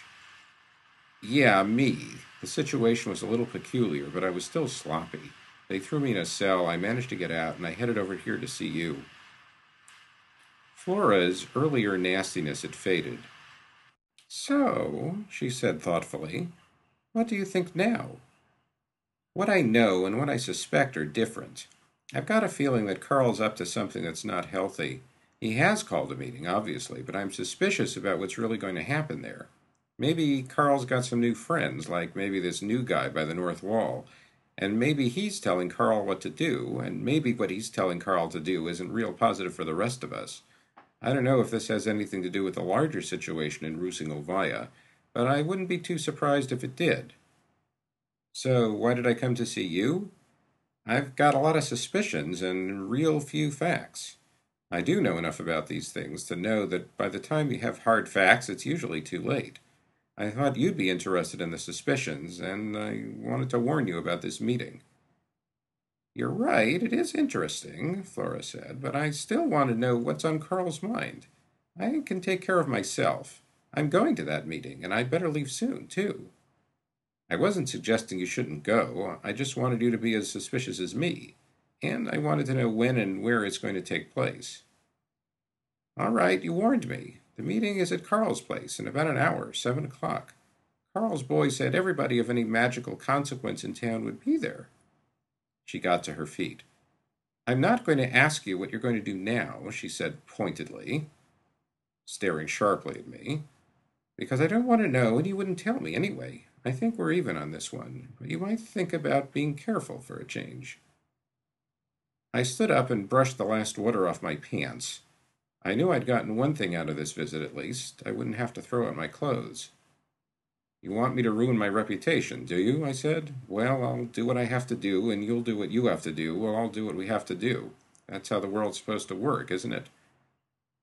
Yeah, me. The situation was a little peculiar, but I was still sloppy. They threw me in a cell, I managed to get out, and I headed over here to see you. Flora's earlier nastiness had faded. So, she said thoughtfully, what do you think now? What I know and what I suspect are different. I've got a feeling that Carl's up to something that's not healthy. He has called a meeting, obviously, but I'm suspicious about what's really going to happen there. Maybe Carl's got some new friends, like maybe this new guy by the north wall, and maybe he's telling Carl what to do, and maybe what he's telling Carl to do isn't real positive for the rest of us. I don't know if this has anything to do with the larger situation in Rusingovaya, but I wouldn't be too surprised if it did. So, why did I come to see you? I've got a lot of suspicions and real few facts. I do know enough about these things to know that by the time you have hard facts, it's usually too late. I thought you'd be interested in the suspicions, and I wanted to warn you about this meeting. You're right, it is interesting, Flora said, but I still want to know what's on Carl's mind. I can take care of myself. I'm going to that meeting, and I'd better leave soon, too. I wasn't suggesting you shouldn't go. I just wanted you to be as suspicious as me, and I wanted to know when and where it's going to take place. All right, you warned me. The meeting is at Carl's place in about an hour, seven o'clock. Carl's boy said everybody of any magical consequence in town would be there. She got to her feet. I'm not going to ask you what you're going to do now, she said pointedly, staring sharply at me because I don't want to know and you wouldn't tell me anyway. I think we're even on this one, but you might think about being careful for a change. I stood up and brushed the last water off my pants. I knew I'd gotten one thing out of this visit at least. I wouldn't have to throw out my clothes. You want me to ruin my reputation, do you? I said. Well, I'll do what I have to do, and you'll do what you have to do. Well, I'll do what we have to do. That's how the world's supposed to work, isn't it?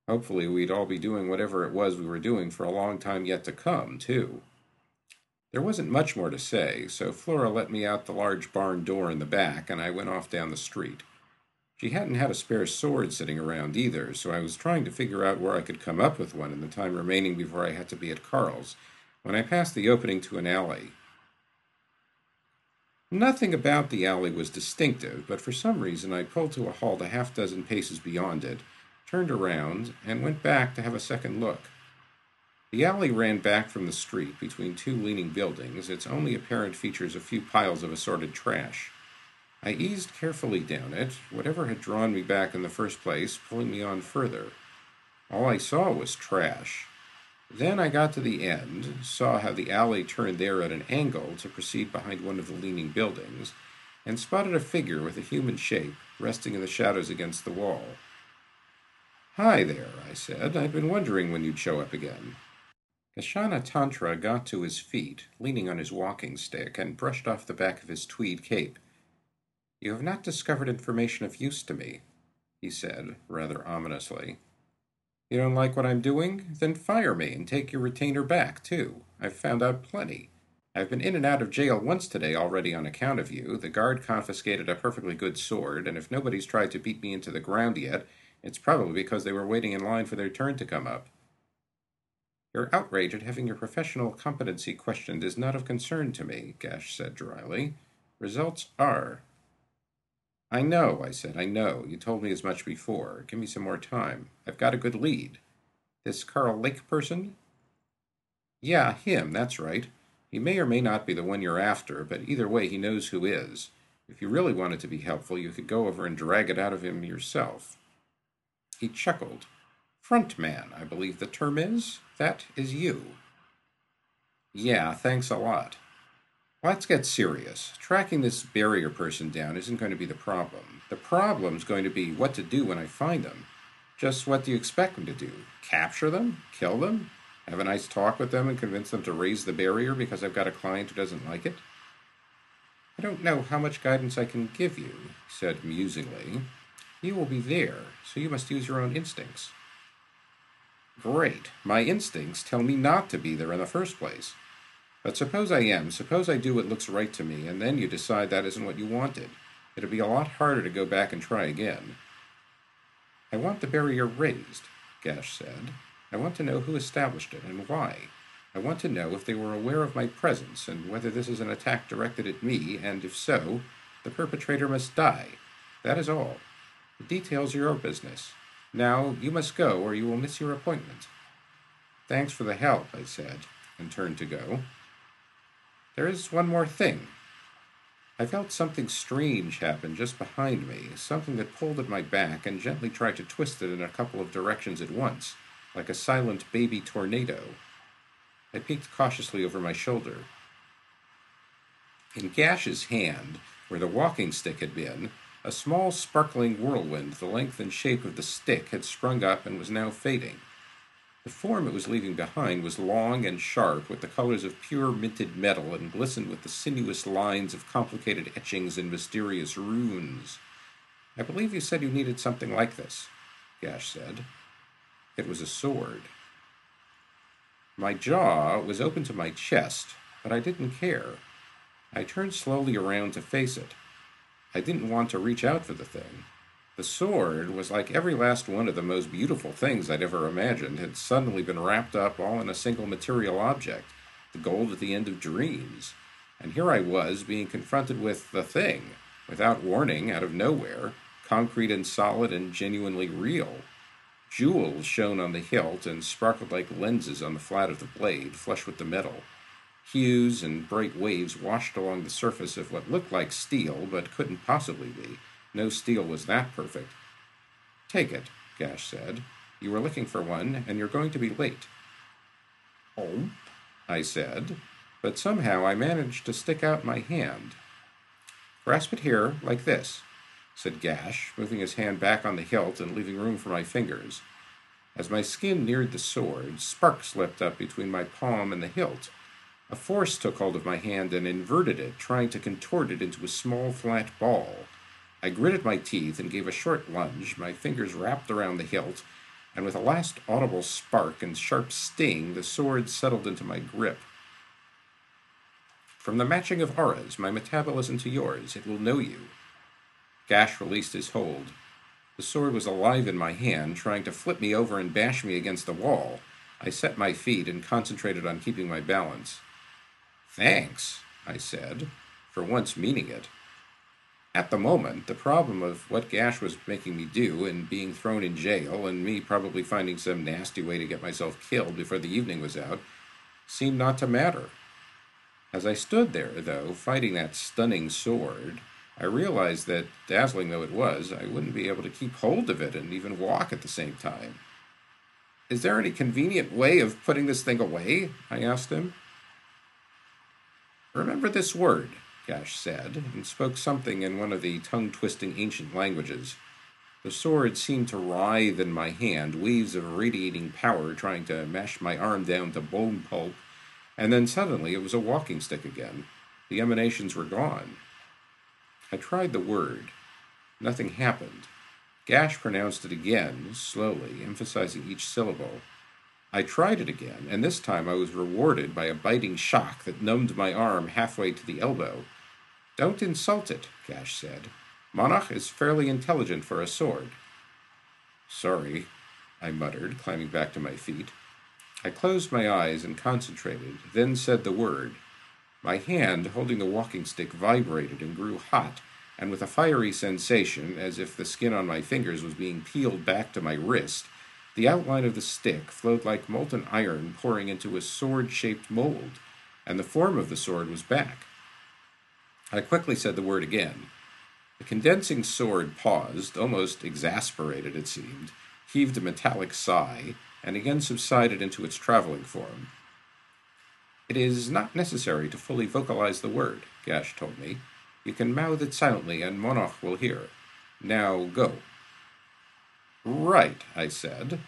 Hopefully, we'd all be doing whatever it was we were doing for a long time yet to come, too. There wasn't much more to say, so Flora let me out the large barn door in the back, and I went off down the street. She hadn't had a spare sword sitting around either, so I was trying to figure out where I could come up with one in the time remaining before I had to be at Carl's, when I passed the opening to an alley. Nothing about the alley was distinctive, but for some reason I pulled to a halt a half dozen paces beyond it turned around, and went back to have a second look. The alley ran back from the street between two leaning buildings, its only apparent features a few piles of assorted trash. I eased carefully down it, whatever had drawn me back in the first place pulling me on further. All I saw was trash. Then I got to the end, saw how the alley turned there at an angle to proceed behind one of the leaning buildings, and spotted a figure with a human shape resting in the shadows against the wall. Hi there, I said. I've been wondering when you'd show up again. Gashanatantra got to his feet, leaning on his walking stick, and brushed off the back of his tweed cape. You have not discovered information of use to me, he said, rather ominously. You don't like what I'm doing? Then fire me and take your retainer back, too. I've found out plenty. I've been in and out of jail once today already on account of you. The guard confiscated a perfectly good sword, and if nobody's tried to beat me into the ground yet, it's probably because they were waiting in line for their turn to come up. Your outrage at having your professional competency questioned is not of concern to me, Gash said dryly. Results are. I know, I said, I know. You told me as much before. Give me some more time. I've got a good lead. This Carl Lake person? Yeah, him, that's right. He may or may not be the one you're after, but either way, he knows who is. If you really wanted to be helpful, you could go over and drag it out of him yourself. He chuckled. Front man, I believe the term is. That is you. Yeah, thanks a lot. Let's get serious. Tracking this barrier person down isn't going to be the problem. The problem's going to be what to do when I find them. Just what do you expect me to do? Capture them? Kill them? Have a nice talk with them and convince them to raise the barrier because I've got a client who doesn't like it? I don't know how much guidance I can give you, he said musingly. You will be there, so you must use your own instincts. Great. My instincts tell me not to be there in the first place. But suppose I am, suppose I do what looks right to me, and then you decide that isn't what you wanted. It'll be a lot harder to go back and try again. I want the barrier raised, Gash said. I want to know who established it and why. I want to know if they were aware of my presence and whether this is an attack directed at me, and if so, the perpetrator must die. That is all. The details are your business. Now you must go, or you will miss your appointment. Thanks for the help, I said, and turned to go. There is one more thing. I felt something strange happen just behind me, something that pulled at my back and gently tried to twist it in a couple of directions at once, like a silent baby tornado. I peeked cautiously over my shoulder. In Gash's hand, where the walking stick had been, a small sparkling whirlwind, the length and shape of the stick, had sprung up and was now fading. The form it was leaving behind was long and sharp, with the colors of pure minted metal, and glistened with the sinuous lines of complicated etchings and mysterious runes. I believe you said you needed something like this, Gash said. It was a sword. My jaw was open to my chest, but I didn't care. I turned slowly around to face it. I didn't want to reach out for the thing. The sword was like every last one of the most beautiful things I'd ever imagined had suddenly been wrapped up all in a single material object, the gold at the end of dreams. And here I was being confronted with the thing, without warning, out of nowhere, concrete and solid and genuinely real. Jewels shone on the hilt and sparkled like lenses on the flat of the blade, flush with the metal. Hues and bright waves washed along the surface of what looked like steel, but couldn't possibly be. No steel was that perfect. Take it, Gash said. You were looking for one, and you're going to be late. Oh, I said, but somehow I managed to stick out my hand. Grasp it here, like this, said Gash, moving his hand back on the hilt and leaving room for my fingers. As my skin neared the sword, sparks leapt up between my palm and the hilt. A force took hold of my hand and inverted it, trying to contort it into a small flat ball. I gritted my teeth and gave a short lunge, my fingers wrapped around the hilt, and with a last audible spark and sharp sting, the sword settled into my grip. From the matching of auras, my metabolism to yours, it will know you. Gash released his hold. The sword was alive in my hand, trying to flip me over and bash me against the wall. I set my feet and concentrated on keeping my balance. Thanks, I said, for once meaning it. At the moment, the problem of what Gash was making me do and being thrown in jail and me probably finding some nasty way to get myself killed before the evening was out seemed not to matter. As I stood there, though, fighting that stunning sword, I realized that, dazzling though it was, I wouldn't be able to keep hold of it and even walk at the same time. Is there any convenient way of putting this thing away? I asked him. Remember this word, Gash said, and spoke something in one of the tongue twisting ancient languages. The sword seemed to writhe in my hand, waves of radiating power trying to mash my arm down to bone pulp, and then suddenly it was a walking stick again. The emanations were gone. I tried the word. Nothing happened. Gash pronounced it again, slowly, emphasizing each syllable. I tried it again, and this time I was rewarded by a biting shock that numbed my arm halfway to the elbow. Don't insult it, Gash said. Monarch is fairly intelligent for a sword. Sorry, I muttered, climbing back to my feet. I closed my eyes and concentrated, then said the word. My hand, holding the walking stick, vibrated and grew hot, and with a fiery sensation, as if the skin on my fingers was being peeled back to my wrist, the outline of the stick flowed like molten iron pouring into a sword shaped mold, and the form of the sword was back. I quickly said the word again. The condensing sword paused, almost exasperated it seemed, heaved a metallic sigh, and again subsided into its traveling form. It is not necessary to fully vocalize the word, Gash told me. You can mouth it silently, and Monarch will hear. Now go. Right, I said.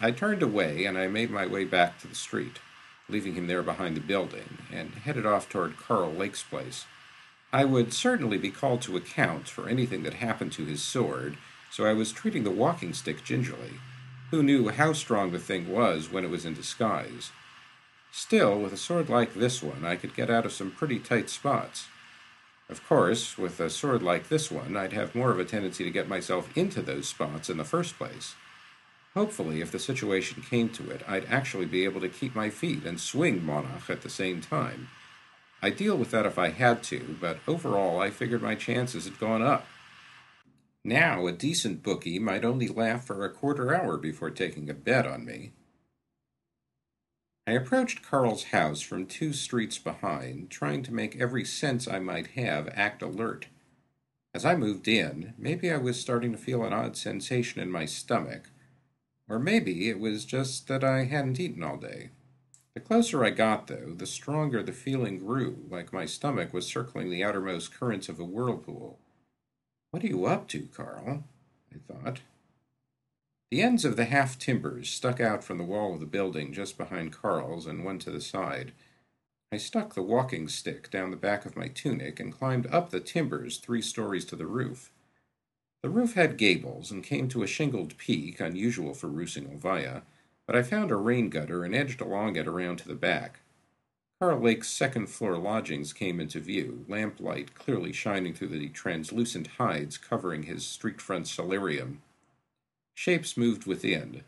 I turned away, and I made my way back to the street, leaving him there behind the building, and headed off toward Carl Lake's place. I would certainly be called to account for anything that happened to his sword, so I was treating the walking stick gingerly. Who knew how strong the thing was when it was in disguise? Still, with a sword like this one, I could get out of some pretty tight spots. Of course, with a sword like this one, I'd have more of a tendency to get myself into those spots in the first place. Hopefully, if the situation came to it, I'd actually be able to keep my feet and swing Monarch at the same time. I'd deal with that if I had to, but overall I figured my chances had gone up. Now, a decent bookie might only laugh for a quarter hour before taking a bet on me. I approached Carl's house from two streets behind, trying to make every sense I might have act alert. As I moved in, maybe I was starting to feel an odd sensation in my stomach, or maybe it was just that I hadn't eaten all day. The closer I got, though, the stronger the feeling grew, like my stomach was circling the outermost currents of a whirlpool. What are you up to, Carl? I thought. The ends of the half timbers stuck out from the wall of the building just behind Carl's and one to the side. I stuck the walking stick down the back of my tunic and climbed up the timbers three stories to the roof. The roof had gables and came to a shingled peak, unusual for Rusingalvaya, but I found a rain gutter and edged along it around to the back. Carl Lake's second floor lodgings came into view, lamplight clearly shining through the translucent hides covering his street front solarium. Shapes moved within.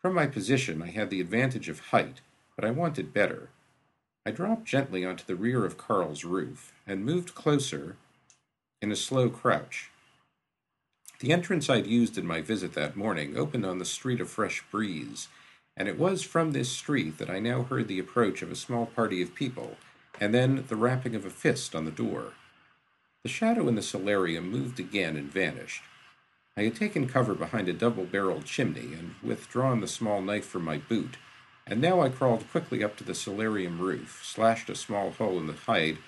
From my position, I had the advantage of height, but I wanted better. I dropped gently onto the rear of Carl's roof and moved closer in a slow crouch. The entrance I'd used in my visit that morning opened on the street of Fresh Breeze, and it was from this street that I now heard the approach of a small party of people, and then the rapping of a fist on the door. The shadow in the solarium moved again and vanished. I had taken cover behind a double barreled chimney and withdrawn the small knife from my boot, and now I crawled quickly up to the solarium roof, slashed a small hole in the hide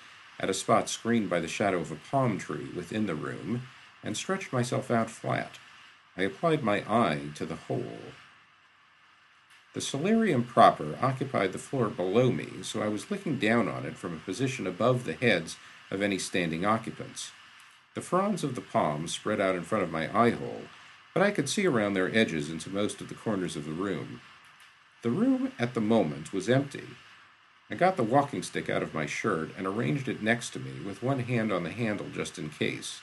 at a spot screened by the shadow of a palm tree within the room, and stretched myself out flat. I applied my eye to the hole. The solarium proper occupied the floor below me, so I was looking down on it from a position above the heads of any standing occupants. The fronds of the palms spread out in front of my eye hole, but I could see around their edges into most of the corners of the room. The room at the moment was empty. I got the walking stick out of my shirt and arranged it next to me, with one hand on the handle just in case.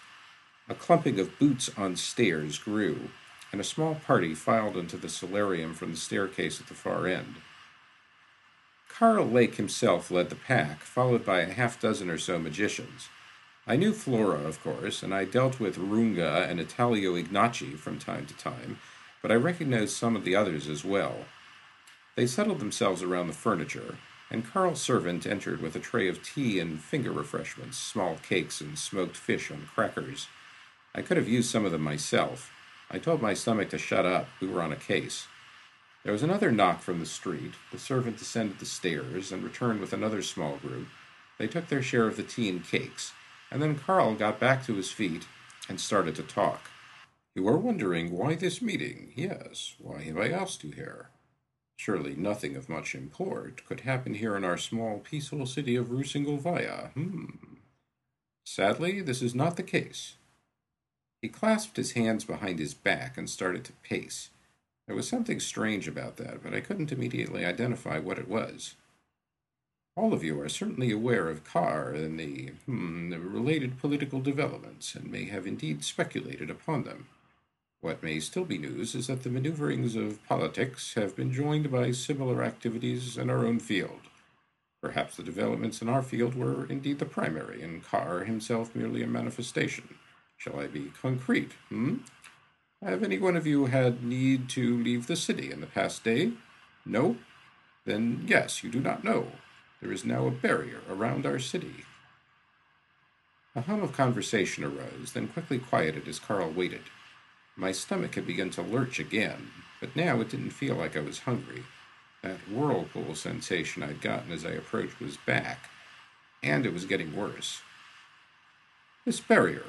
A clumping of boots on stairs grew, and a small party filed into the solarium from the staircase at the far end. Carl Lake himself led the pack, followed by a half dozen or so magicians. I knew Flora, of course, and I dealt with Runga and Italio Ignaci from time to time, but I recognized some of the others as well. They settled themselves around the furniture, and Carl's servant entered with a tray of tea and finger refreshments, small cakes and smoked fish on crackers. I could have used some of them myself, I told my stomach to shut up. We were on a case. There was another knock from the street. The servant descended the stairs and returned with another small group. They took their share of the tea and cakes, and then Carl got back to his feet and started to talk. You are wondering why this meeting? Yes, why have I asked you here? Surely nothing of much import could happen here in our small, peaceful city of Rusingalvaya. Hmm. Sadly, this is not the case. He clasped his hands behind his back and started to pace. There was something strange about that, but I couldn't immediately identify what it was. All of you are certainly aware of Carr and the, hmm, the related political developments, and may have indeed speculated upon them. What may still be news is that the maneuverings of politics have been joined by similar activities in our own field. Perhaps the developments in our field were indeed the primary, and Carr himself merely a manifestation. Shall I be concrete? Hmm? Have any one of you had need to leave the city in the past day? No? Then yes, you do not know. There is now a barrier around our city. A hum of conversation arose, then quickly quieted as Carl waited. My stomach had begun to lurch again, but now it didn't feel like I was hungry. That whirlpool sensation I'd gotten as I approached was back, and it was getting worse. This barrier,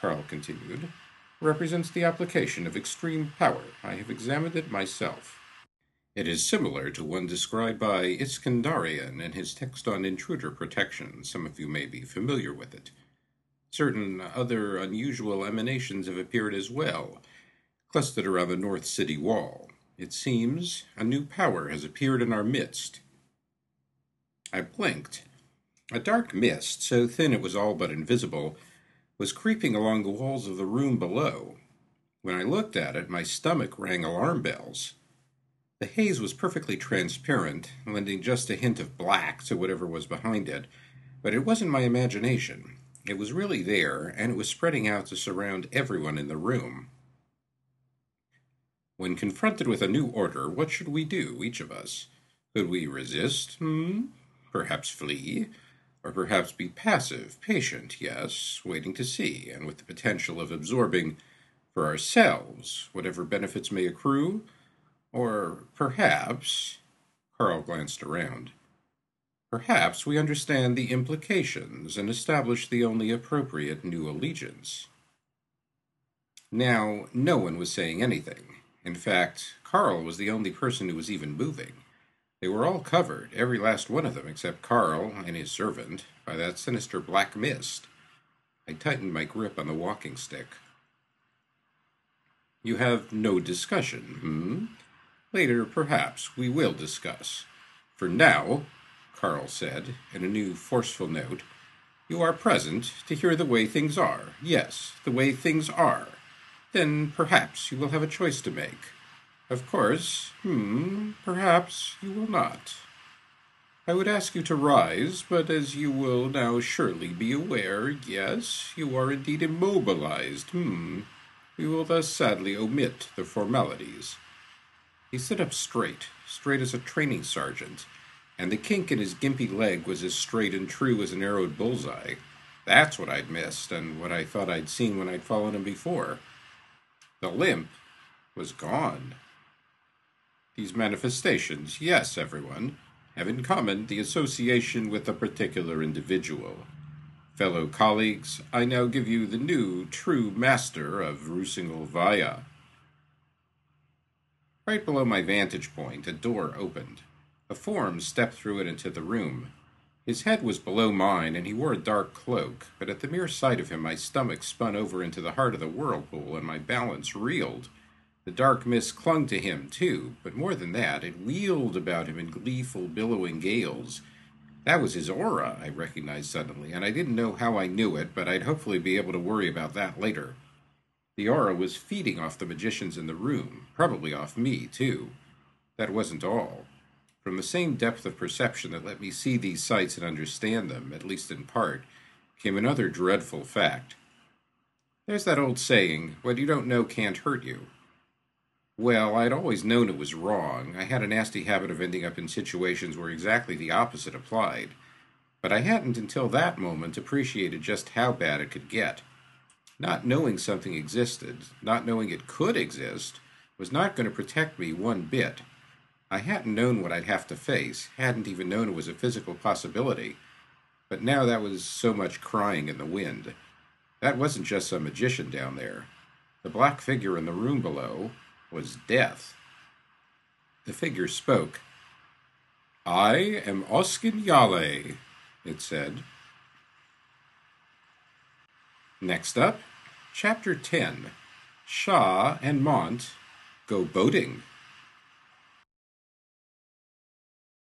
Carl continued, represents the application of extreme power. I have examined it myself. It is similar to one described by Iskandarian in his text on intruder protection. Some of you may be familiar with it. Certain other unusual emanations have appeared as well, clustered around the North City wall. It seems a new power has appeared in our midst. I blinked. A dark mist, so thin it was all but invisible, was creeping along the walls of the room below. When I looked at it, my stomach rang alarm bells. The haze was perfectly transparent, lending just a hint of black to whatever was behind it, but it wasn't my imagination. It was really there, and it was spreading out to surround everyone in the room. When confronted with a new order, what should we do, each of us? Could we resist? Hmm? Perhaps flee? Or perhaps be passive, patient, yes, waiting to see, and with the potential of absorbing for ourselves whatever benefits may accrue? Or perhaps, Carl glanced around, perhaps we understand the implications and establish the only appropriate new allegiance. Now, no one was saying anything. In fact, Carl was the only person who was even moving. They were all covered, every last one of them except Carl and his servant, by that sinister black mist. I tightened my grip on the walking stick. You have no discussion, hmm? Later, perhaps, we will discuss. For now, Carl said, in a new forceful note, you are present to hear the way things are. Yes, the way things are then perhaps you will have a choice to make. Of course, hmm, perhaps you will not. I would ask you to rise, but as you will now surely be aware, yes, you are indeed immobilized, hmm. We will thus sadly omit the formalities. He stood up straight, straight as a training sergeant, and the kink in his gimpy leg was as straight and true as an arrowed bullseye. That's what I'd missed, and what I thought I'd seen when I'd followed him before. The limp was gone. These manifestations, yes, everyone, have in common the association with a particular individual. Fellow colleagues, I now give you the new true master of Rusingal Vaya. Right below my vantage point, a door opened. A form stepped through it into the room. His head was below mine, and he wore a dark cloak, but at the mere sight of him my stomach spun over into the heart of the whirlpool, and my balance reeled. The dark mist clung to him, too, but more than that, it wheeled about him in gleeful, billowing gales. That was his aura, I recognized suddenly, and I didn't know how I knew it, but I'd hopefully be able to worry about that later. The aura was feeding off the magicians in the room, probably off me, too. That wasn't all. From the same depth of perception that let me see these sights and understand them, at least in part, came another dreadful fact. There's that old saying, what you don't know can't hurt you. Well, I'd always known it was wrong. I had a nasty habit of ending up in situations where exactly the opposite applied. But I hadn't until that moment appreciated just how bad it could get. Not knowing something existed, not knowing it could exist, was not going to protect me one bit. I hadn't known what I'd have to face, hadn't even known it was a physical possibility. But now that was so much crying in the wind. That wasn't just some magician down there. The black figure in the room below was death. The figure spoke. I am Oskin Yale, it said. Next up, Chapter 10 Shah and Mont go boating.